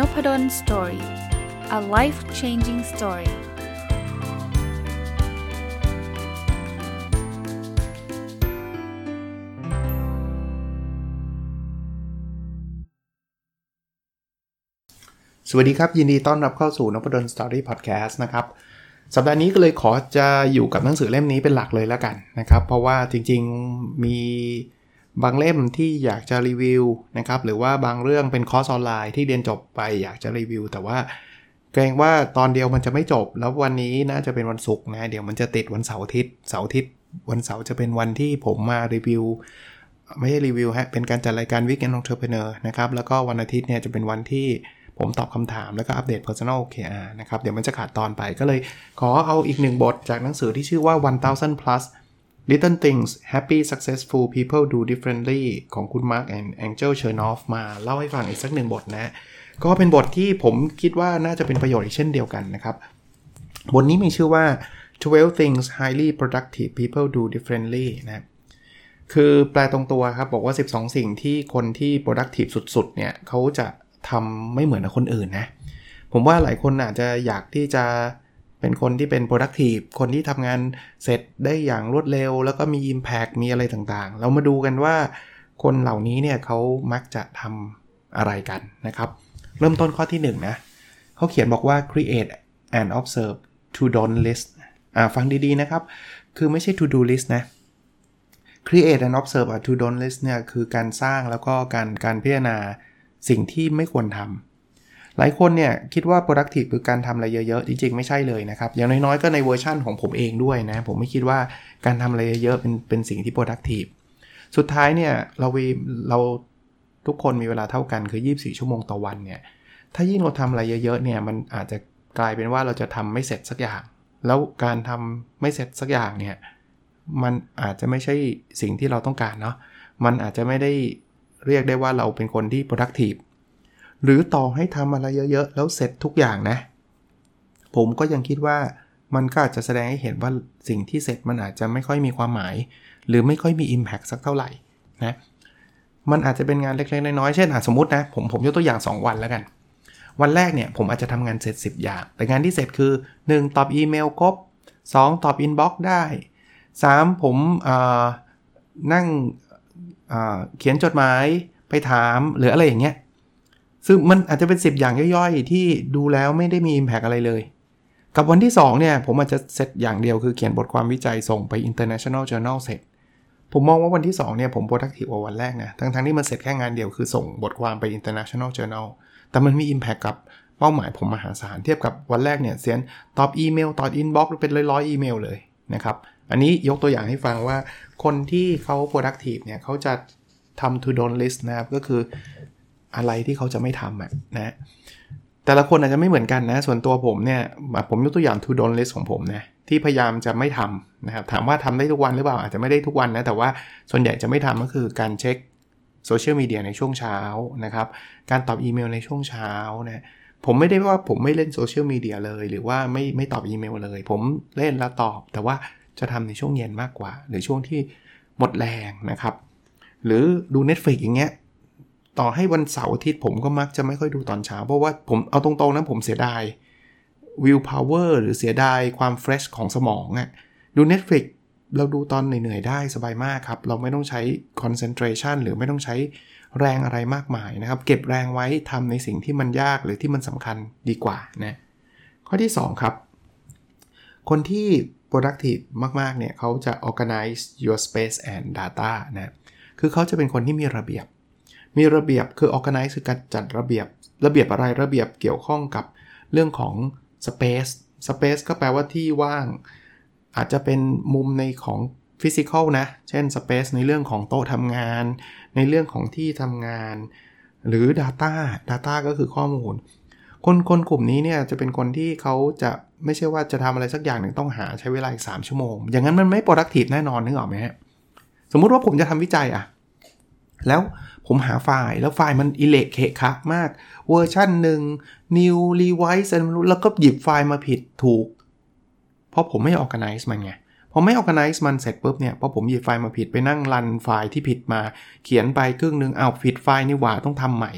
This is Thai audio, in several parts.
Nopadol Story a life changing story สวัสดีครับ ยินดีต้อนรับเข้าสู่นพดล Story พอดแคสต์นะครับ สัปดาห์นี้ก็เลยขอจะอยู่กับหนังสือเล่มนี้เป็นหลักเลยแล้วกันนะครับ เพราะว่าจริงๆมี บางเล่มที่อยากจะรีวิวนะครับหรือว่าบางเรื่องเป็นคอร์สออนไลน์ที่เรียนจบไปอยากจะรีวิว แต่ว่าเกรงว่าตอนเดียวมันจะไม่จบ แล้ววันนี้น่าจะเป็นวันศุกร์นะเดี๋ยวมันจะติดวันเสาร์อาทิตย์เสาร์อาทิตย์วันเสาร์จะเป็นวันที่ผมมารีวิว ไม่ใช่รีวิวฮะเป็นการจัดรายการ Weekend Entrepreneur นะครับแล้วก็วันอาทิตย์เนี่ยจะเป็นวันที่ผมตอบคำถามแล้วก็อัปเดต Personal OKR นะครับเดี๋ยวมันจะขาดตอนไปก็เลยขอเอาอีกหนึ่งบทจากหนังสือที่ชื่อว่า1000 plus Little Things Happy Successful People Do Differently ของคุณ Mark and Angel Chernoff มาเล่าให้ฟังอีกสักหนึ่งบทนะ ก็เป็นบทที่ผมคิดว่าน่าจะเป็นประโยชน์อีกเช่นเดียวกันนะครับ บทนี้มีชื่อว่า 12 Things Highly Productive People Do Differently นะคือแปลตรงตัวครับ บอกว่า 12 สิ่งที่คนที่ productive สุดๆ เนี่ยเขาจะทำไม่เหมือนคนอื่นนะ ผมว่าหลายคนอาจจะอยากที่จะ เป็นคนที่เป็น productive คนที่ทำงานเสร็จได้อย่างรวดเร็ว แล้วก็มี impact มีอะไรต่างๆ เรามาดูกันว่าคนเหล่านี้เนี่ยเขามักจะทำอะไรกันนะครับ เริ่มต้นข้อที่1นนะเขาเขียนบอกว่า create and observe to do list อ่าฟังดีๆนะครับ คือไม่ใช่ to do list นะ create and observe a to do list เนี่ยคือการสร้างแล้วก็การการพิจารณาสิ่งที่ไม่ควรทำ หลายคนเนี่ยคิดว่า productive คือการทำอะไรเยอะๆ จริงๆ ไม่ใช่เลยนะครับ อย่างน้อยๆ ก็ในเวอร์ชั่นของผมเองด้วยนะ ผมไม่คิดว่าการทำอะไรเยอะๆ เป็นเป็นสิ่งที่ productive สุดท้ายเนี่ยเราเราทุกคนมีเวลาเท่ากันคือ 24 ชั่วโมงต่อวันเนี่ยถ้ายิ่งเราทำอะไรเยอะๆ เนี่ยมันอาจจะกลายเป็นว่าเราจะทำไม่เสร็จสักอย่าง แล้วการทำไม่เสร็จสักอย่างเนี่ยมันอาจจะไม่ใช่สิ่งที่เราต้องการเนาะมันอาจจะไม่ได้เรียกได้ว่าเราเป็นคนที่ productive หรือต่อให้ทำอะไรเยอะๆ แล้วเสร็จทุกอย่างนะ ผมก็ยังคิดว่ามันก็อาจจะแสดงให้เห็นว่าสิ่งที่เสร็จมันอาจจะไม่ค่อยมีความหมาย หรือไม่ค่อยมี Impact สักเท่าไหร่นะมันอาจจะเป็นงานเล็กๆน้อยๆเช่นสมมตินะผมผมยกตัวอย่าง 2 วันแล้วกัน วันแรกเนี่ยผมอาจจะทำงานเสร็จ 10 อย่าง แต่งานที่เสร็จคือ 1 ตอบอีเมลครบ 2 ตอบอินบ็อกซ์ได้ 3 ผมนั่งเขียนจดหมายไปถามหรืออะไรอย่างเงี้ย ซึ่งมันอาจจะเป็น 10 อย่างย่อยๆ ที่ดูแล้วไม่ได้มี Impact อะไรเลย กับวันที่ 2 เนี่ย ผมอาจจะเสร็จอย่างเดียวคือเขียนบทความวิจัยส่งไป International Journal เสร็จ ผมมองว่าวันที่ 2 เนี่ย ผม productive กว่าวันแรกนะทั้งๆที่มันเสร็จแค่งานเดียวคือส่งบทความไป International Journal แต่มันมี Impact กับเป้าหมายผมมหาศาลเทียบกับวันแรกเนี่ยเสียนตอบอีเมลตอบ inbox เป็นร้อยๆอีเมลเลยนะครับอันนี้ยกตัวอย่างให้ฟังว่าคนที่เขา productive เนี่ยเขาจะทำ to do list นะครับก็คือ อะไรที่เขาจะไม่ทำอะนะแต่ละคนอาจจะไม่เหมือนกันนะ ส่วนตัวผมเนี่ยผมยกตัวอย่าง to do list ของผมนะที่พยายามจะไม่ทำนะครับถามว่าทำได้ทุกวันหรือเปล่า อาจจะไม่ได้ทุกวันนะ แต่ว่าส่วนใหญ่จะไม่ทำก็คือการเช็คโซเชียลมีเดียในช่วงเช้านะครับ การตอบอีเมลในช่วงเช้านะผมไม่ได้ว่าผมไม่เล่นโซเชียลมีเดียเลย หรือว่าไม่ไม่ตอบอีเมลเลย ผมเล่นแล้วตอบ แต่ว่าจะทำในช่วงเย็นมากกว่า หรือช่วงที่หมดแรงนะครับ หรือดู Netflix อย่างเงี้ย ต่อให้วันเสาร์อาทิตย์ผมก็มักจะไม่ค่อยดูตอนเช้า เพราะว่าผมเอาตรงๆนะผมเสียดาย willpower หรือเสียดายความ fresh ของสมองอะดู Netflix เราดูตอนเหนื่อยๆได้สบายมากครับ เราไม่ต้องใช้ concentration หรือไม่ต้องใช้แรงอะไรมากมายนะครับ เก็บแรงไว้ทำในสิ่งที่มันยากหรือที่มันสำคัญดีกว่านะข้อที่ 2 ครับ คนที่ productive มากๆเนี่ยเขาจะ organize your space and data นะคือเขาจะเป็นคนที่มีระเบียบ มีระเบียบคือ organize คือการจัดระเบียบ ระเบียบอะไรระเบียบเกี่ยวข้องกับเรื่องของ space space ก็แปลว่าที่ว่าง อาจจะเป็นมุมในของ physical นะ เช่น space ในเรื่องของโต๊ะทำงาน ในเรื่องของที่ทำงาน หรือ Data Data ก็คือข้อมูล คนคนกลุ่มนี้เนี่ยจะเป็นคนที่เขาจะไม่ใช่ว่าจะทำอะไรสักอย่างหนึ่งต้องหาใช้เวลาอีก 3 ชั่วโมง อย่างนั้นมันไม่ productive แน่นอนนึกออกไหมฮะ สมมุติว่าผมจะทำวิจัยอะ แล้วผมหาไฟล์แล้วไฟล์มันอีเหละเขะขะมาก เวอร์ชันหนึ่ง new revise แล้วก็หยิบไฟล์มาผิดถูก เพราะผมไม่ organize มันไงพอไม่ organize มันเสร็จปุ๊บเนี่ยพอผมหยิบไฟล์มาผิดไปนั่งรันไฟล์ที่ผิดมาเขียนไปครึ่งนึงเอาผิดไฟล์นี่หว่าต้องทำใหม่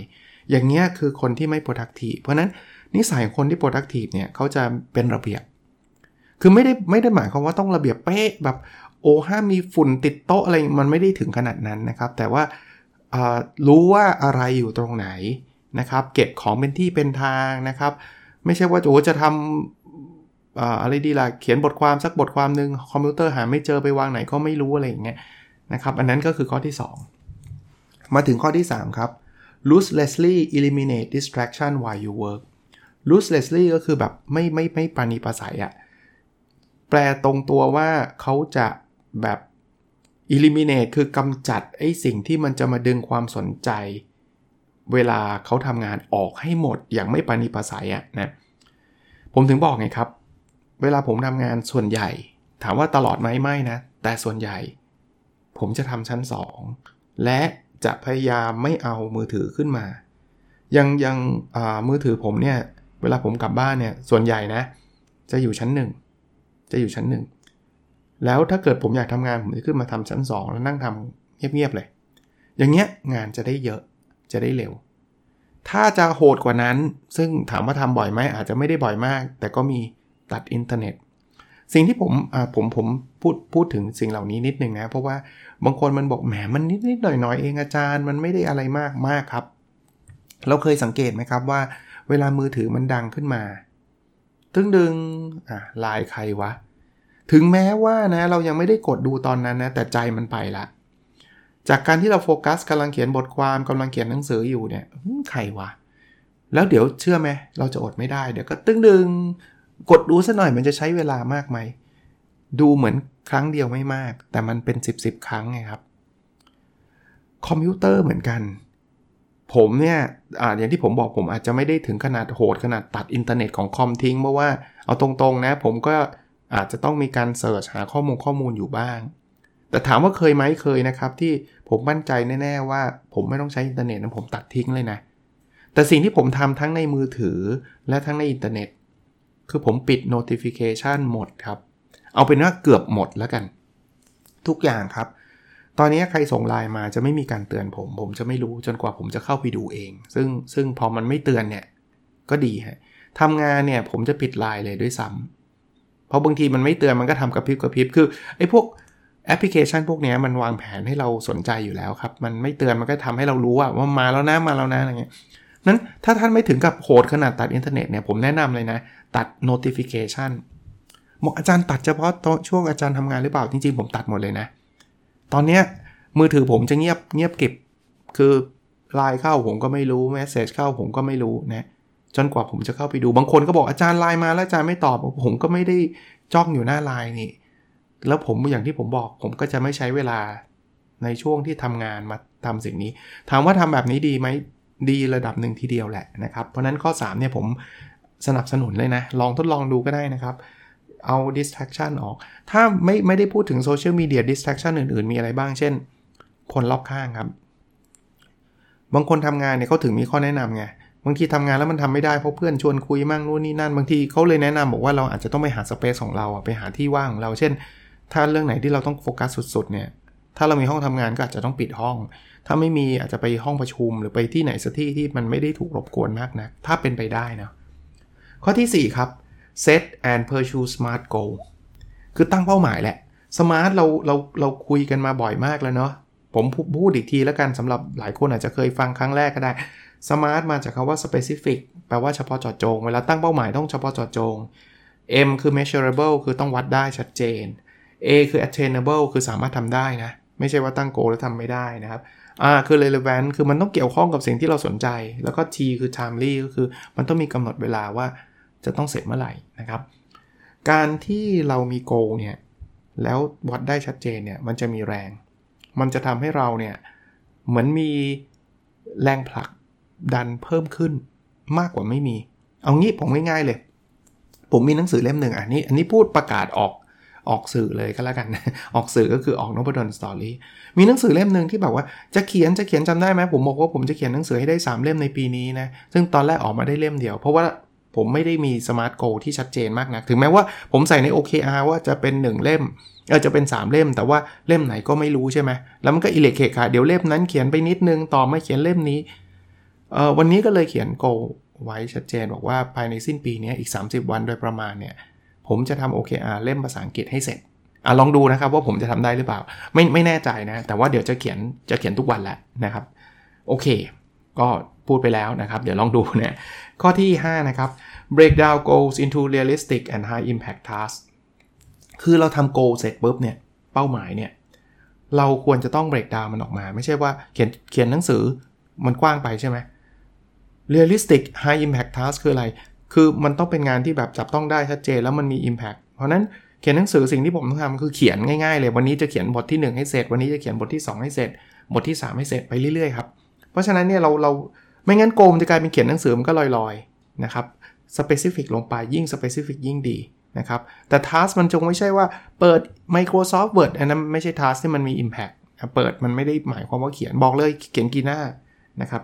อย่างเงี้ยคือคนที่ไม่ productive เพราะนั้นนิสัยของคนที่ productive เนี่ยเขาจะเป็นระเบียบ คือไม่ได้ไม่ได้หมายความว่าต้องระเบียบเป๊ะแบบโอ้ห้ามมีฝุ่นติดโต๊ะอะไรมันไม่ได้ถึงขนาดนั้นนะครับ แต่ว่า รู้ว่าอะไรอยู่ตรงไหนนะครับ เก็บของเป็นที่เป็นทางนะครับ ไม่ใช่ว่าโอ้จะทำอะไรดีล่ะเขียนบทความสักบทความหนึ่งคอมพิวเตอร์หาไม่เจอไปวางไหนก็ไม่รู้อะไรอย่างเงี้ยนะครับอันนั้นก็คือข้อที่ 2 มาถึงข้อที่ 3 ครับ ruthlessly eliminate distraction while you work ruthlessly ก็คือแบบไม่ไม่ไม่ปานีประสัยอะแปลตรงตัวว่าเขาจะแบบ eliminate คือกำจัดไอ้สิ่งที่มันจะมาดึงความสนใจ เวลาเขาทำงานออกให้หมดอย่างไม่ปานีประสัยอะนะผมถึงบอกไงครับ เวลาผมทำงานส่วนใหญ่ ถามว่าตลอดไหมไม่นะ แต่ส่วนใหญ่ ผมจะทำชั้น 2 และจะพยายามไม่เอามือถือขึ้นมา ยังยังมือถือผมเนี่ย เวลาผมกลับบ้านเนี่ย ส่วนใหญ่นะ จะอยู่ชั้น1จะอยู่ชั้น1 แล้วถ้าเกิดผมอยากทำงานผมจะขึ้นมาทำชั้น 2 แล้วนั่งทำเงียบๆเลย อย่างเงี้ยงานจะได้เยอะจะได้เร็ว ถ้าจะโหดกว่านั้น ซึ่งถามว่าทำบ่อยไหมอาจจะไม่ได้บ่อยมาก แต่ก็มีตัดอินเทอร์เน็ต สิ่งที่ผมผมผมพูดพูดถึงสิ่งเหล่านี้นิดนึงนะ เพราะว่าบางคนมันบอกแหมมันนิดนิดหน่อยหน่อยเองอาจารย์มันไม่ได้อะไรมากมากครับ เราเคยสังเกตไหมครับว่า เวลามือถือมันดังขึ้นมาตึงดึงอะลายใครวะ ถึงแม้ว่านะเรายังไม่ได้กดดูตอนนั้นนะแต่ใจมันไปละ จากการที่เราโฟกัสกำลังเขียนบทความกำลังเขียนหนังสืออยู่เนี่ยใครวะ แล้วเดี๋ยวเชื่อไหมเราจะอดไม่ได้เดี๋ยวก็ตึงดึงกดดูซะหน่อยมันจะใช้เวลามากไหม ดูเหมือนครั้งเดียวไม่มาก แต่มันเป็น 10บสครั้งไงครับ คอมพิวเตอร์เหมือนกัน ผมเนี่ยอย่างที่ผมบอกผมอาจจะไม่ได้ถึงขนาดโหดขนาดตัดอินเทอร์เน็ตของคอมทิ้งเพราะว่าเอาตรงๆนะ ผมก็ อาจจะต้องมีการ search หาข้อมูลข้อมูลอยู่บ้าง แต่ถามว่าเคยไหมเคยนะครับ ที่ผมมั่นใจแน่ๆว่า ผมไม่ต้องใช้อินเทอร์เน็ตนะผมตัดทิ้งเลยนะ แต่สิ่งที่ผมทำทั้งในมือถือและทั้งในอินเทอร์เน็ต คือผมปิด notification หมดครับ เอาเป็นว่าเกือบหมดแล้วกัน ทุกอย่างครับตอนนี้ใครส่งไลน์มาจะไม่มีการเตือนผม ผมจะไม่รู้จนกว่าผมจะเข้าไปดูเอง ซึ่งซึ่งพอมันไม่เตือนเนี่ย ก็ดีฮะทำงานเนี่ยผมจะปิดไลน์เลยด้วยซ้ำ เพราะบางทีมันไม่เตือนมันก็ทำกระพริบกระพริบคือไอ้พวกแอปพลิเคชันพวกนี้มันวางแผนให้เราสนใจอยู่แล้วครับ มันไม่เตือนมันก็ทำให้เรารู้ว่าว่ามาแล้วนะมาแล้วนะอะไรเงี้ยนั้นถ้าท่านไม่ถึงกับโหดขนาดตัดอินเทอร์เน็ตเนี่ยผมแนะนำเลยนะ ตัด notification บอกอาจารย์ตัดเฉพาะช่วงอาจารย์ทำงานหรือเปล่าจริงๆ ผมตัดหมดเลยนะ ตอนเนี้ยมือถือผมจะเงียบเงียบเก็บ คือไลน์เข้าผมก็ไม่รู้แมสเซจเข้าผมก็ไม่รู้นะ จนกว่าผมจะเข้าไปดูบางคนก็บอกอาจารย์ไลน์มาแล้วอาจารย์ไม่ตอบ ผมก็ไม่ได้จ้องอยู่หน้าไลน์นี่ แล้วผมอย่างที่ผมบอก ผมก็จะไม่ใช้เวลาในช่วงที่ทำงานมาทำสิ่งนี้ ถามว่าทำแบบนี้ดีไหมดีระดับหนึ่งทีเดียวแหละนะครับ เพราะนั้นข้อ 3 เนี่ยผมสนับสนุนเลยนะ ลองทดลองดูก็ได้นะครับ เอา distraction ออก ถ้าไม่ไม่ได้พูดถึงโซเชียลมีเดีย distraction อื่น ๆ มีอะไรบ้าง เช่น คนรอบข้างครับ บางคนทำงานเนี่ยเขาถึงมีข้อแนะนำไง บางทีทำงานแล้วมันทำไม่ได้เพราะเพื่อนชวนคุยมั่งนู่นนี่นั่น บางทีเขาเลยแนะนำบอกว่าเราอาจจะต้องไปหาสเปซของเราไปหาที่ว่างของเรา เช่น ถ้าเรื่องไหนที่เราต้องโฟกัสสุดๆเนี่ยถ้าเรามีห้องทำงานก็อาจจะต้องปิดห้อง ถ้าไม่มีอาจจะไปห้องประชุมหรือไปที่ไหนสักที่ที่มันไม่ได้ถูกรบกวนมากนะถ้าเป็นไปได้นะข้อที่ 4 ครับ set and pursue smart goal คือตั้งเป้าหมายแหละ smart เราเราเราคุยกันมาบ่อยมากแล้วเนาะผมพูดอีกทีแล้วกันสำหรับหลายคนอาจจะเคยฟังครั้งแรกก็ได้ smart มาจากคาว่า specific แปลว่าเฉพาะเจาะจง เวลาตั้งเป้าหมายต้องเฉพาะเจาะจง M คือ measurable คือต้องวัดได้ชัดเจน A คือ attainable คือสามารถทำได้นะ ไม่ใช่ว่าตั้งโกแล้วทำไม่ได้นะครับ R คือ relevant คือมันต้องเกี่ยวข้องกับสิ่งที่เราสนใจ แล้วก็ T คือ timely ก็คือมันต้องมีกำหนดเวลาว่าจะต้องเสร็จเมื่อไหร่นะครับ การที่เรามีโกเนี่ย แล้ววัดได้ชัดเจนเนี่ย มันจะมีแรง มันจะทำให้เราเนี่ย เหมือนมีแรงผลัก ดันเพิ่มขึ้นมากกว่าไม่มี เอางี้ผมง่ายๆเลย ผมมีหนังสือเล่มหนึ่งอันนี้ อันนี้พูดประกาศออกออกสื่อเลยก็แล้วกัน ออกสื่อก็คือออกนบดอนสตอรี่มีหนังสือเล่มหนึ่งที่แบบว่าจะเขียนจะเขียนจำได้ไหมผมบอกว่าผมจะเขียนหนังสือให้ได้ 3 เล่มในปีนี้นะ ซึ่งตอนแรกออกมาได้เล่มเดียว เพราะว่าผมไม่ได้มี smart goal ที่ชัดเจนมากนะถึงแม้ว่าผมใส่ใน OKR ว่าจะเป็น 1 เล่มเออจะเป็น 3 เล่ม แต่ว่าเล่มไหนก็ไม่รู้ใช่ไหมแล้วมันก็อีเหละเขะขะเดี๋ยวเล่มนั้นเขียนไปนิดนึงต่อมาเขียนเล่มนี้ วันนี้ก็เลยเขียน goal ไว้ชัดเจนบอกว่าภายในสิ้นปีนี้อีก 30 วันโดยประมาณเนี่ยผมจะทำ OKR เล่มภาษาอังกฤษให้เสร็จอะลองดูนะครับว่าผมจะทำได้หรือเปล่า ไม่ไม่แน่ใจนะ แต่ว่าเดี๋ยวจะเขียนจะเขียนทุกวันแหละนะครับ โอเค ก็พูดไปแล้วนะครับ เดี๋ยวลองดูเนี่ยข้อที่ 5 นะครับ break down goals into realistic and high impact tasks คือเราทำ goal เสร็จปุ๊บเนี่ยเป้าหมายเนี่ย เราควรจะต้อง break down มันออกมา ไม่ใช่ว่าเขียนเขียนหนังสือมันกว้างไปใช่ไหม realistic high impact task คืออะไร คือมันต้องเป็นงานที่แบบจับต้องได้ชัดเจนแล้วมันมี impact เพราะนั้นเขียนหนังสือสิ่งที่ผมต้องทำคือเขียนง่ายๆเลย วันนี้จะเขียนบทที่ 1 ให้เสร็จ วันนี้จะเขียนบทที่ 2 ให้เสร็จ บทที่ 3 ให้เสร็จไปเรื่อยๆครับ เพราะฉะนั้นเนี่ยเราเราไม่งั้นโกมจะกลายเป็นเขียนหนังสือมันก็ลอยๆนะครับ specific ลงไปยิ่ง specific ยิ่งดีนะครับ แต่ task มันจงไม่ใช่ว่าเปิด Microsoft Word อันนั้นไม่ใช่ task ที่มันมี impact เปิดมันไม่ได้หมายความว่าเขียนบอกเลยเขียนกี่หน้านะครับ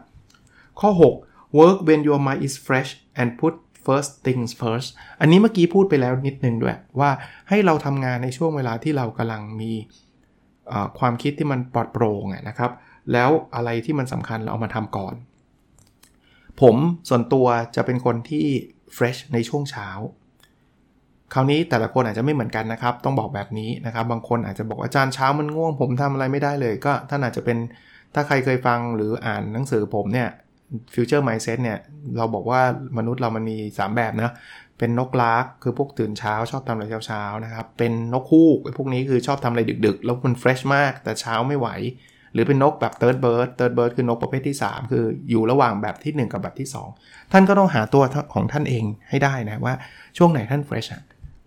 ข้อ 6 work when your mind is fresh and put first things first อันนี้เมื่อกี้พูดไปแล้วนิดนึงด้วย ว่าให้เราทำงานในช่วงเวลาที่เรากำลังมีความคิดที่มันปลอดโปร่งนะครับ แล้วอะไรที่มันสำคัญเราเอามาทำก่อน ผมส่วนตัวจะเป็นคนที่ fresh ในช่วงเช้า คราวนี้แต่ละคนอาจจะไม่เหมือนกันนะครับ ต้องบอกแบบนี้นะครับ บางคนอาจจะบอกอาจารย์เช้ามันง่วง ผมทำอะไรไม่ได้เลย ก็ท่านอาจจะเป็นถ้าใครเคยฟังหรืออ่านหนังสือผมเนี่ย Future Mindset เนี่ย เราบอกว่ามนุษย์เรามันมี 3 แบบนะ เป็นนกลากคือพวกตื่นเช้าชอบทำอะไรเช้าๆนะครับ เป็นนกฮูกพวกนี้คือชอบทำอะไรดึกๆ แล้วมันเฟรชมากแต่เช้าไม่ไหว หรือเป็นนกแบบ third bird third bird คือนกประเภทที่ 3 คืออยู่ระหว่างแบบที่ 1 กับแบบที่ 2 ท่านก็ต้องหาตัวของท่านเองให้ได้นะว่าช่วงไหนท่านเฟรช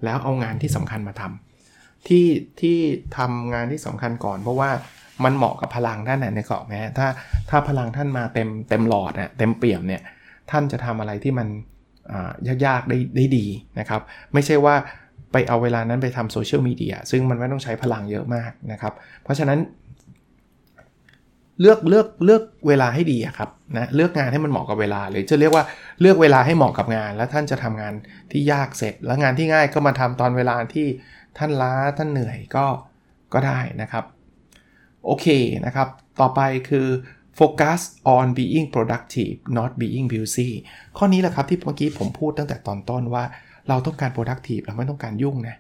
แล้วเอางานที่สำคัญมาทำที่ที่ทำงานที่สำคัญก่อนเพราะว่า มันเหมาะกับพลังท่านนะในเกาะแม้ถ้าถ้าพลังท่านมาเต็มเต็มหลอดเนะเต็มเปี่ยมเนี่ยท่านจะทำอะไรที่มันยากๆได้ได้ดีนะครับ ไม่ใช่ว่าไปเอาเวลานั้นไปทำโซเชียลมีเดียซึ่งมันไม่ต้องใช้พลังเยอะมากนะครับ เพราะฉะนั้น เลือกเลือกเลือกเวลาให้ดีครับนะเลือกงานให้มันเหมาะกับเวลาหรือจะเรียกว่าเลือกเวลาให้เหมาะกับงาน แล้วท่านจะทำงานที่ยากเสร็จ แล้วงานที่ง่ายก็มาทำตอนเวลาที่ท่านล้าท่านเหนื่อยก็ก็ได้นะครับ โอเคนะครับ ต่อไปคือ focus on being productive not being busy ข้อนี้แหละครับที่เมื่อกี้ผมพูดตั้งแต่ตอนต้นว่า เราต้องการ productive เราไม่ต้องการยุ่งนะ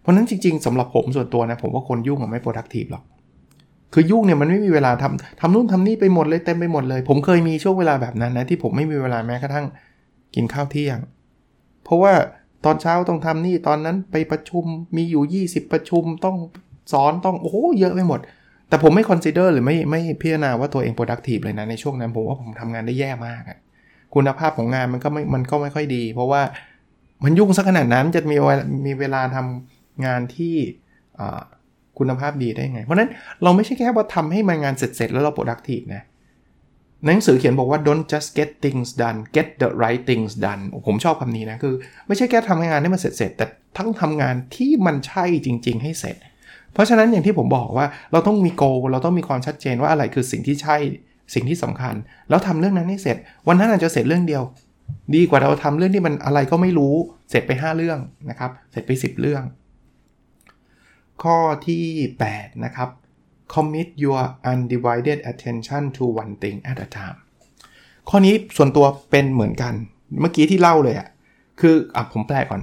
เพราะนั้นจริง ๆสำหรับผมส่วนตัวนะ ผมว่าคนยุ่งไม่ productive หรอก คือยุ่งเนี่ยมันไม่มีเวลาทำทำนู่นทำนี่ไปหมดเลยเต็มไปหมดเลย ผมเคยมีช่วงเวลาแบบนั้นนะที่ผมไม่มีเวลาแม้กระทั่งกินข้าวเที่ยง เพราะว่าตอนเช้าต้องทำนี่ตอนนั้นไปประชุมมีอยู่ 20 ประชุมต้องสอนต้องโอ้โหเยอะไปหมด แต่ผมไม่ consider หรือไม่ไม่พิจารณาว่าตัวเอง productive เลยนะ ในช่วงนั้นผมว่าผมทำงานได้แย่มากคุณภาพของงานมันก็ไม่มันก็ไม่ค่อยดี เพราะว่ามันยุ่งสักขนาดนั้นจะมีมีเวลาทำงานที่คุณภาพดีได้ไง เพราะนั้นเราไม่ใช่แค่ว่าทำให้มันงานเสร็จๆ แล้วเรา productive นะหนังสือเขียนบอกว่า don't just get things done get the right things done ผมชอบคำนี้นะ คือ ไม่ใช่แค่ทำงานให้มันเสร็จๆ แต่ทั้งทำงานที่มันใช่จริง ๆ ให้เสร็จ เพราะฉะนั้นอย่างที่ผมบอกว่าเราต้องมีโก เราต้องมีความชัดเจนว่าอะไรคือสิ่งที่ใช่สิ่งที่สำคัญ แล้วทำเรื่องนั้นให้เสร็จ วันนั้นอาจจะเสร็จเรื่องเดียว ดีกว่าเราทำเรื่องที่มันอะไรก็ไม่รู้เสร็จไป 5 เรื่องนะครับ เสร็จไป 10 เรื่อง ข้อที่ 8 นะครับ commit your undivided attention to one thing at a time ข้อนี้ส่วนตัวเป็นเหมือนกัน เมื่อกี้ที่เล่าเลยอะคืออะผมแปลก่อน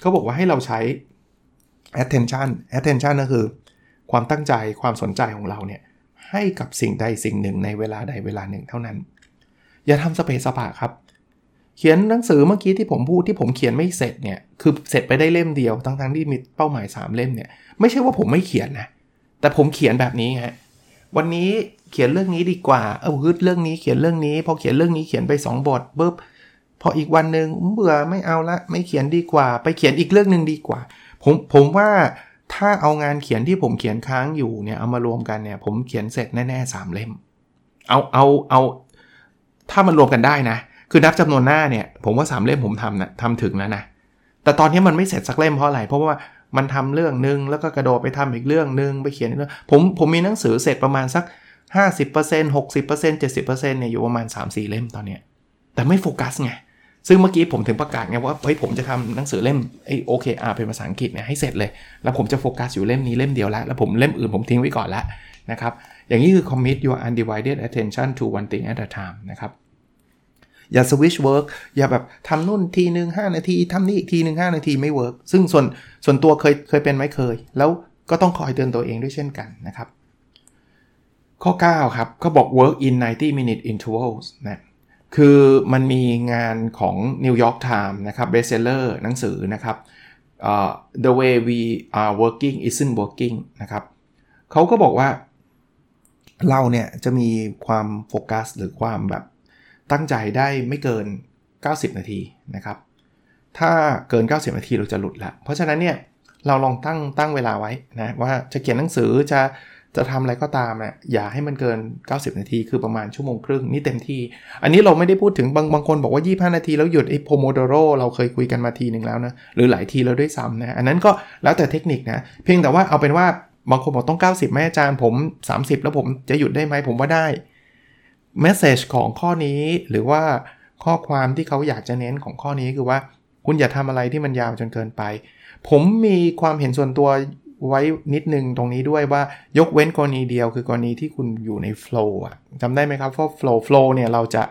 เขาบอกว่าให้เราใช้ attention attention ก็คือ ความตั้งใจความสนใจของเราเนี่ยให้กับสิ่งใดสิ่งหนึ่งในเวลาใดเวลาหนึ่งเท่านั้น อย่าทำสเปซสปะครับ เขียนหนังสือเมื่อกี้ที่ผมพูดที่ผมเขียนไม่เสร็จเนี่ยคือเสร็จไปได้เล่มเดียวทั้งทั้งที่มีเป้าหมาย 3 เล่มเนี่ยไม่ใช่ว่าผมไม่เขียนนะแต่ผมเขียนแบบนี้ฮะวันนี้เขียนเรื่องนี้ดีกว่า เออฮึดเรื่องนี้เขียนเรื่องนี้พอเขียนเรื่องนี้เขียนไป 2 บทปุ๊บพออีกวันหนึ่งเบื่อไม่เอาละไม่เขียนดีกว่า ไปเขียนอีกเรื่องหนึ่งดีกว่า ผมผมว่าถ้าเอางานเขียนที่ผมเขียนค้างอยู่เนี่ยเอามารวมกันเนี่ยผมเขียนเสร็จแน่ๆสามเล่ม เอาเอาเอาถ้ามันรวมกันได้นะ คือนับจำนวนหน้าเนี่ยผมว่าสามเล่มผมทำนะทำถึงแล้วนะแต่ตอนนี้มันไม่เสร็จสักเล่มเพราะอะไรเพราะว่ามันทำเรื่องหนึ่งแล้วก็กระโดดไปทำอีกเรื่องหนึ่งไปเขียนเรื่องผมผมมีหนังสือเสร็จประมาณสัก 50% 60% 70%เนี่ยอยู่ประมาณ 3-4 เล่มตอนเนี้ยแต่ไม่โฟกัสไง ซึ่งเมื่อกี้ผมถึงประกาศไงว่าเฮ้ยผมจะทำหนังสือเล่มไอโอเคอาร์เป็นภาษาอังกฤษเนี่ยให้เสร็จเลย แล้วผมจะโฟกัสอยู่เล่มนี้เล่มเดียวแล้วแล้วผมเล่มอื่นผมทิ้งไว้ก่อนล้วนะครับอย่างนี้คือ commit your undivided attention to one thing at a time นะครับอย่า switch work อย่าแบบทำนู่นทีหนึ่ง5นาทีทำนี่อีกทีหนึ่ง5นาทีไม่ work ซึ่งส่วนส่วนตัวเคยเคยเป็นไหมเคย แล้วก็ต้องคอยเตือนตัวเองด้วยเช่นกันนะครับ ข้อ 9 ครับเขาบอก work in 90 minute intervals นะ คือมันมีงานของ New York Times นะครับ bestseller หนังสือนะครับ uh, the way we are working isn't working นะครับเขาก็บอกว่าเราเนี่ยจะมีความโฟกัสหรือความแบบตั้งใจได้ไม่เกิน 90 นาทีนะครับ ถ้าเกิน 90 นาทีเราจะหลุดละเพราะฉะนั้นเนี่ยเราลองตั้งตั้งเวลาไว้นะว่าจะเขียนหนังสือจะ จะทำอะไรก็ตามอะอย่าให้มันเกิน 90 นาที คือประมาณชั่วโมงครึ่งนี่เต็มที่ อันนี้เราไม่ได้พูดถึงบางบางคนบอกว่า 25 นาทีแล้วหยุดไอ้โพโมโดโรเราเคยคุยกันมาทีหนึ่งแล้วนะ หรือหลายทีแล้วด้วยซ้ำนะอันนั้นก็แล้วแต่เทคนิคนะเพียงแต่ว่าเอาเป็นว่าบางคนบอกต้อง 90แม่อาจารย์ผม 30 แล้วผมจะหยุดได้ไหมผมว่าได้เมสเซจของข้อนี้หรือว่าข้อความที่เขาอยากจะเน้นของข้อนี้คือว่า คุณอย่าทำอะไรที่มันยาวจนเกินไป ผมมีความเห็นส่วนตัว ไว้นิดนึงตรงนี้ด้วยว่ายกเว้นกรณีเดียวคือกรณีที่คุณอยู่ใน flow อะจำได้ไหมครับว่า flow flow เนี่ยเราจะ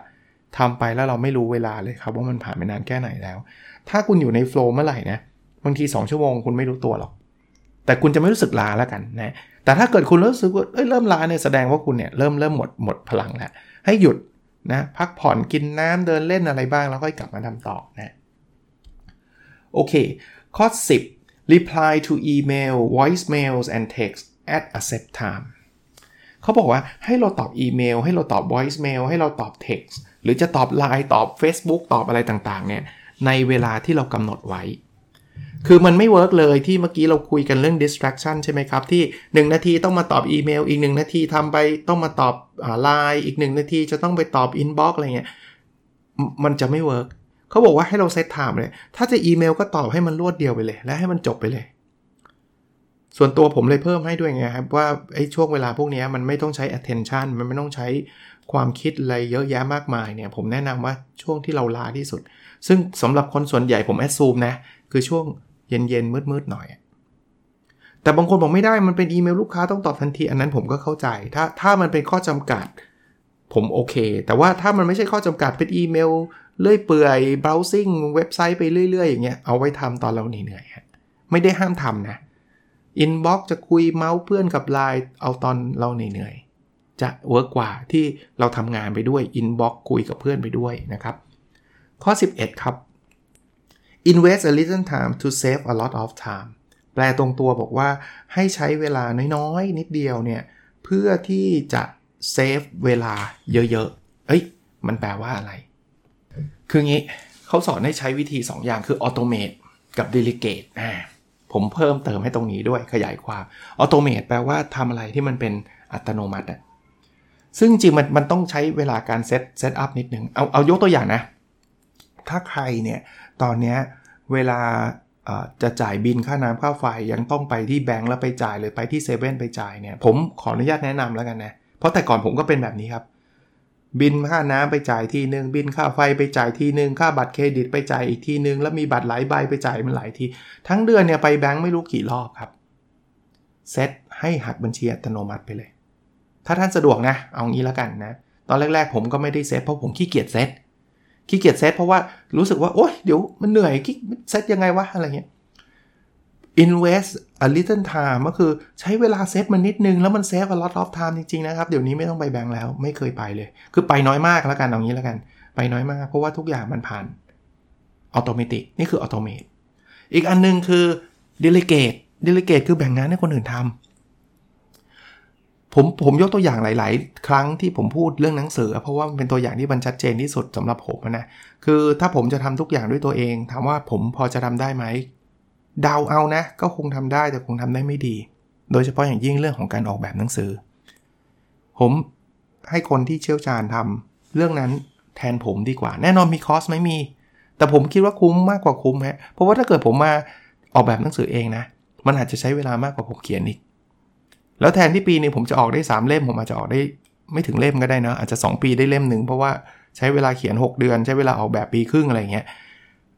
ทำไปแล้วเราไม่รู้เวลาเลยครับว่ามันผ่านไปนานแค่ไหนแล้ว ถ้าคุณอยู่ใน flow เมื่อไหร่นะบางที 2 ชั่วโมงคุณไม่รู้ตัวหรอก แต่คุณจะไม่รู้สึกลาแล้วกันนะแต่ถ้าเกิดคุณรู้สึกว่าเริ่มลาเนี่ยแสดงว่าคุณเนี่ยเริ่มเริ่มหมดหมดพลังแล้วให้หยุดนะพักผ่อนกินน้ำเดินเล่นอะไรบ้างแล้วค่อยกลับมาทำต่อนะโอเค ข้อ 10 reply to email voicemails and text at a set time เขาบอกว่าให้เราตอบอีเมล ให้เราตอบ voicemail ให้เราตอบ text หรือจะตอบ Line ตอบ Facebook ตอบอะไรต่างๆเนี่ยในเวลาที่เรากำหนดไว้ คือมันไม่ work เลยที่เมื่อกี้เราคุยกันเรื่อง distraction ใช่ไหมครับ ที่ 1 นาทีต้องมาตอบอีเมล อีก 1 นาทีทำไปต้องมาตอบไลน์อีก 1 นาทีจะต้องไปตอบ inbox อะไรเงี้ยมันจะไม่ work เขาบอกว่าให้เรา set time เลย ถ้าจะอีเมลก็ตอบให้มันรวดเดียวไปเลย และให้มันจบไปเลย ส่วนตัวผมเลยเพิ่มให้ด้วยไงครับว่าไอ้ช่วงเวลาพวกนี้มันไม่ต้องใช้ attention มันไม่ต้องใช้ความคิดอะไรเยอะแยะมากมายเนี่ย ผมแนะนำว่าช่วงที่เราลาที่สุด ซึ่งสำหรับคนส่วนใหญ่ผมแอดซูมนะ คือช่วงเย็นๆมืดๆหน่อย แต่บางคนบอกไม่ได้มันเป็นอีเมลลูกค้าต้องตอบทันที อันนั้นผมก็เข้าใจ ถ้าถ้ามันเป็นข้อจำกัด ผมโอเค แต่ว่าถ้ามันไม่ใช่ข้อจำกัดเป็นอีเมล เลื่อยเปื่อย browsing เว็บไซต์ไปเรื่อยๆ อย่างเงี้ยเอาไว้ทำตอนเราเหนื่อยๆไม่ได้ห้ามทำนะ inbox จะคุยเมาส์เพื่อนกับไลน์เอาตอนเราเหนื่อยๆจะเวิร์กกว่าที่เราทำงานไปด้วย inbox คุยกับเพื่อนไปด้วยนะครับ ข้อ 11 ครับ invest a little time to save a lot of time แปลตรงตัวบอกว่าให้ใช้เวลาน้อยๆ นิดเดียวเนี่ย เพื่อที่จะ เซฟเวลาเยอะๆ เอ้ย มันแปลว่าอะไร คืองี้เขาสอนให้ใช้วิธี 2 อย่างคือ automate กับ delegate อ่าผมเพิ่มเติมให้ตรงนี้ด้วยขยายความ automate แปลว่าทำอะไรที่มันเป็นอัตโนมัติอะซึ่งจริงมันมันต้องใช้เวลาการ set set up นิดนึงเอาเอายกตัวอย่างนะ ถ้าใครเนี่ย ตอนนี้เวลาจะจ่ายบิลค่าน้ำค่าไฟยังต้องไปที่แบงก์แล้วไปจ่ายเลยไปที่เซเว่นไปจ่ายเนี่ย ผมขออนุญาตแนะนำแล้วกันนะเพราะแต่ก่อนผมก็เป็นแบบนี้ครับ บิลค่าน้ำไปจ่ายทีหนึ่งบิลค่าไฟไปจ่ายทีหนึ่งค่าบัตรเครดิตไปจ่ายอีกทีหนึ่งแล้วมีบัตรหลายใบไปจ่ายมันหลายทีทั้งเดือนเนี่ยไปแบงก์ไม่รู้กี่รอบครับเซตให้หักบัญชีอัตโนมัติไปเลย ถ้าท่านสะดวกนะเอางี้แล้วกันนะ ตอนแรก ๆ ผมก็ไม่ได้เซตเพราะผมขี้เกียจเซตขี้เกียจเซตเพราะว่ารู้สึกว่าโอ๊ยเดี๋ยวมันเหนื่อยขี้เซตยังไงวะอะไรเงี้ย invest a little time ก็คือใช้เวลาเซตมันนิดนึง แล้วมันเซฟ a lot of time จริง ๆ นะครับ เดี๋ยวนี้ไม่ต้องไปแบงค์แล้วไม่เคยไปเลย คือไปน้อยมากแล้วกันเอางี้แล้วกัน ไปน้อยมาก เพราะว่าทุกอย่างมันผ่านอัตโนมัตินี่คืออัตโนมัติอีกอันนึงคือ delegate delegate คือแบ่งงานให้คนอื่นทำผมผมยกตัวอย่างหลาย ๆ ครั้งที่ผมพูดเรื่องหนังสือ เพราะว่ามันเป็นตัวอย่างที่มันชัดเจนที่สุดสำหรับผมนะคือถ้าผมจะทำทุกอย่างด้วยตัวเอง ถามว่าผมพอจะทำได้ไหม เดาเอานะ ก็คงทำได้แต่คงทำได้ไม่ดี โดยเฉพาะอย่างยิ่งเรื่องของการออกแบบหนังสือ ผมให้คนที่เชี่ยวชาญทำเรื่องนั้นแทนผมดีกว่า แน่นอนมีคอสไม่มี แต่ผมคิดว่าคุ้มมากกว่าคุ้มฮะเพราะว่าถ้าเกิดผมมาออกแบบหนังสือเองนะ มันอาจจะใช้เวลามากกว่าผมเขียนอีก แล้วแทนที่ปีนึงผมจะออกได้ 3 เล่ม ผมอาจจะออกได้ไม่ถึงเล่มก็ได้นะ อาจจะ 2 ปีได้เล่มหนึ่งเพราะว่าใช้เวลาเขียน 6 เดือน ใช้เวลาออกแบบปีครึ่งอะไรเงี้ย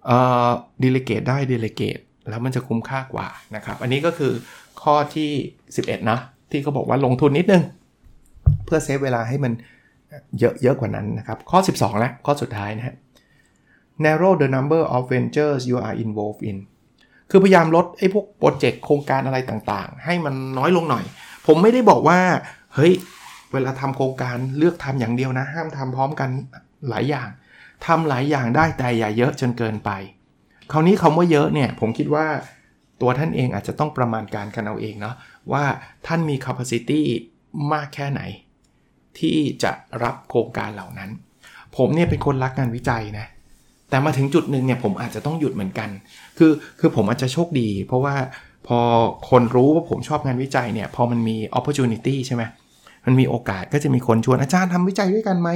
เอ่อดีเลเกตได้ดีเลเกต แล้วมันจะคุ้มค่ากว่านะครับ อันนี้ก็คือข้อที่ 11 นะ ที่เขาบอกว่าลงทุนนิดนึง เพื่อ save เวลาให้มันเยอะเยอะกว่านั้นนะครับ ข้อ 12 แล้วข้อสุดท้ายนะฮะ narrow the number of ventures you are involved in คือพยายามลดไอ้พวกโปรเจกต์โครงการอะไรต่างๆ ให้มันน้อยลงหน่อย ผมไม่ได้บอกว่า เฮ้ย เวลาทำโครงการเลือกทำอย่างเดียวนะ ห้ามทำพร้อมกันหลายอย่างทำหลายอย่างได้แต่อย่าเยอะจนเกินไป คราวนี้คำว่าเยอะเนี่ยผมคิดว่าตัวท่านเองอาจจะต้องประมาณการกันเอาเองเนาะว่าท่านมี capacity มากแค่ไหน ที่จะรับโครงการเหล่านั้น ผมเนี่ยเป็นคนรักงานวิจัยนะแต่มาถึงจุดหนึ่งเนี่ยผมอาจจะต้องหยุดเหมือนกัน คือคือผมอาจจะโชคดี เพราะว่าพอคนรู้ว่าผมชอบงานวิจัยเนี่ยพอมันมี opportunity ใช่ไหมมันมีโอกาสก็จะมีคนชวนอาจารย์ทำวิจัยด้วยกันไหม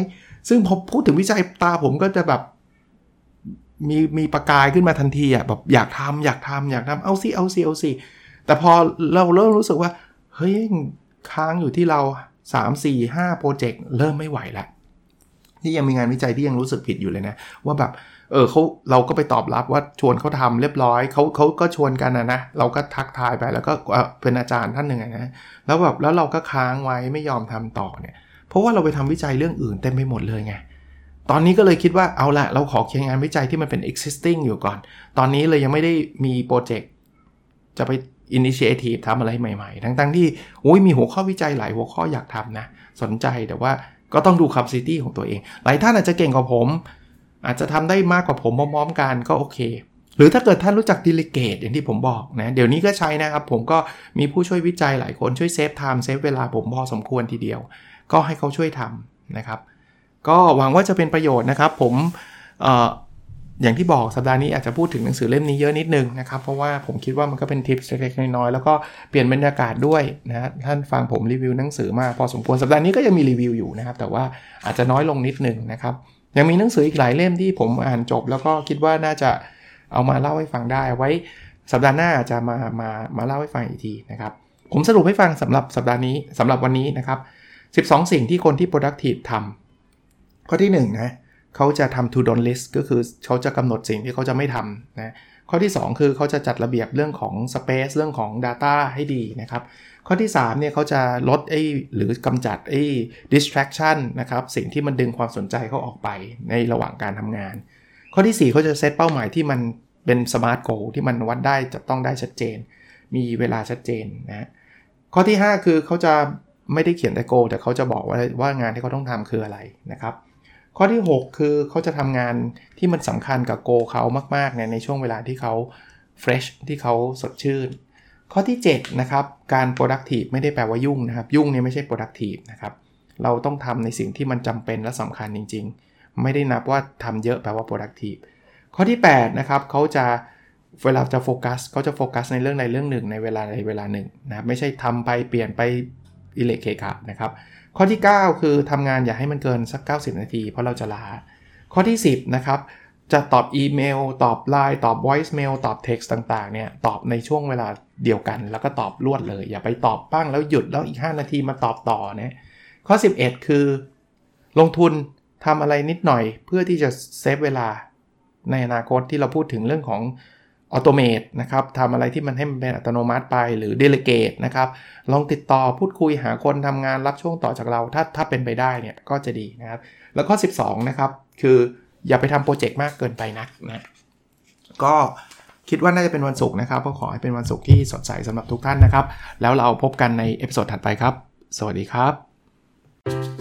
ซึ่งพอพูดถึงวิจัยตาผมก็จะแบบ มีมีประกายขึ้นมาทันทีอะแบบอยากทำอยากทำอยากทำเอาสิเอาสิเอาสิแต่พอเราเริ่มรู้สึกว่า เฮ้ยค้างอยู่ที่เรา 3 4 5โปรเจกต์เริ่มไม่ไหวล้วที่ยังมีงานวิจัยที่ยังรู้สึกผิดอยู่เลยนะ ว่าแบบเออเขาเราก็ไปตอบรับว่าชวนเขาทำเรียบร้อยเขาเขาก็ชวนกันนะนะเราก็ทักทายไปแล้วก็เป็นอาจารย์ท่านหนึ่งนะแล้วแบบแล้วเราก็ค้างไว้ไม่ยอมทำต่อเนี่ย เพราะว่าเราไปทำวิจัยเรื่องอื่นเต็มไปหมดเลยไง ตอนนี้ก็เลยคิดว่าเอาละเราขอเขียนงานวิจัยที่มันเป็น existing อยู่ก่อน ตอนนี้เลยยังไม่ได้มีโปรเจกต์จะไป initiative ทำอะไรใหม่ๆ ทั้งๆที่โอ้ยมีหัวข้อวิจัยหลายหัวข้ออยากทำนะ สนใจแต่ว่าก็ต้องดู capacity ของตัวเอง หลายท่านอาจจะเก่งกว่าผม อาจจะทำได้มากกว่าผมพร้อมๆกันก็โอเค หรือถ้าเกิดท่านรู้จัก delegate อย่างที่ผมบอกนะ เดี๋ยวนี้ก็ใช้นะครับ ผมก็มีผู้ช่วยวิจัยหลายคนช่วย save time save เวลาผมพอสมควรทีเดียว ก็ให้เขาช่วยทำนะครับ ก็หวังว่าจะเป็นประโยชน์นะครับผมออย่างที่บอกสัปดาห์นี้อาจจะพูดถึงหนังสือเล่มนี้เยอะนิดนึงนะครับ เพราะว่าผมคิดว่ามันก็เป็นทิปเล็กๆน้อยๆแล้วก็เปลี่ยนบรรยากาศด้วยนะท่านฟังผมรีวิวหนังสือมาพอสมควรสัปดาห์นี้ก็ยังมีรีวิวอยู่นะครับ แต่ว่าอาจจะน้อยลงนิดนึงนะครับยังมีหนังสืออีกหลายเล่มที่ผมอ่านจบ แล้วก็คิดว่าน่าจะเอามาเล่าให้ฟังได้ไว้สัปดาห์หน้าจะมามามาเล่าให้ฟังอีกทีนะครับผมสรุปให้ฟังสำหรับสัปดาห์นี้สำหรับวันนี้นะครับ 12 สิ่งที่คนที่ productive ทำ ข้อที่1นนะเขาจะทำ to do list ก็คือเขาจะกำหนดสิ่งที่เขาจะไม่ทำนะข้อที่ 2 คือเขาจะจัดระเบียบเรื่องของ space เรื่องของ data ให้ดีนะครับ ข้อที่ 3 เนี่ยเขาจะลดไอ้หรือกำจัดไอ้ distraction นะครับ สิ่งที่มันดึงความสนใจเขาออกไปในระหว่างการทำงาน ข้อที่ 4 เขาจะเซตเป้าหมายที่มันเป็น smart goal ที่มันวัดได้จะต้องได้ชัดเจน มีเวลาชัดเจนนะข้อที่ 5 คือเขาจะไม่ได้เขียนแต่โกแต่เขาจะบอกว่าว่างานที่เขาต้องทำคืออะไรนะครับ ข้อที่ 6 คือเขาจะทำงานที่มันสำคัญกับโกเขามากๆในในช่วงเวลาที่เขา fresh ที่เขาสดชื่น ข้อที่ 7 นะครับ การ productive ไม่ได้แปลว่ายุ่งนะครับ ยุ่งเนี่ยไม่ใช่ productive นะครับ เราต้องทำในสิ่งที่มันจำเป็นและสำคัญจริง ๆ ไม่ได้นับว่าทำเยอะแปลว่า productive ข้อที่ 8 นะครับเขาจะเวลาจะโฟกัสเขาจะโฟกัสในเรื่องใดเรื่องหนึ่งในเวลาใดเวลาหนึ่งนะไม่ใช่ทำไปเปลี่ยนไปอิเล็กเคขานะครับ ข้อที่ 9 คือทำงานอย่าให้มันเกินสัก 90 นาที เพราะเราจะลา ข้อที่ 10 นะครับ จะตอบอีเมล ตอบไลน์ตอบ voice mail ตอบ text ต่างๆเนี่ยตอบในช่วงเวลาเดียวกัน แล้วก็ตอบรวดเลย อย่าไปตอบบ้างแล้วหยุดแล้วอีก 5 นาทีมาตอบต่อนะข้อ 11 คือ ลงทุนทำอะไรนิดหน่อยเพื่อที่จะ save เวลาในอนาคตที่เราพูดถึงเรื่องของ automate นะครับทำอะไรที่มันให้มันเป็นอัตโนมัติไปหรือ delegate นะครับ ลองติดต่อพูดคุยหาคนทำงานรับช่วงต่อจากเรา ถ้าถ้าเป็นไปได้เนี่ยก็จะดีนะครับ แล้วก็ 12 นะครับ คืออย่าไปทำโปรเจกต์มากเกินไปนักนะก็คิดว่าน่าจะเป็นวันศุกร์นะครับก็ขอให้เป็นวันศุกร์ที่สดใสสำหรับทุกท่านนะครับ แล้วเราพบกันใน episode ถัดไปครับ สวัสดีครับ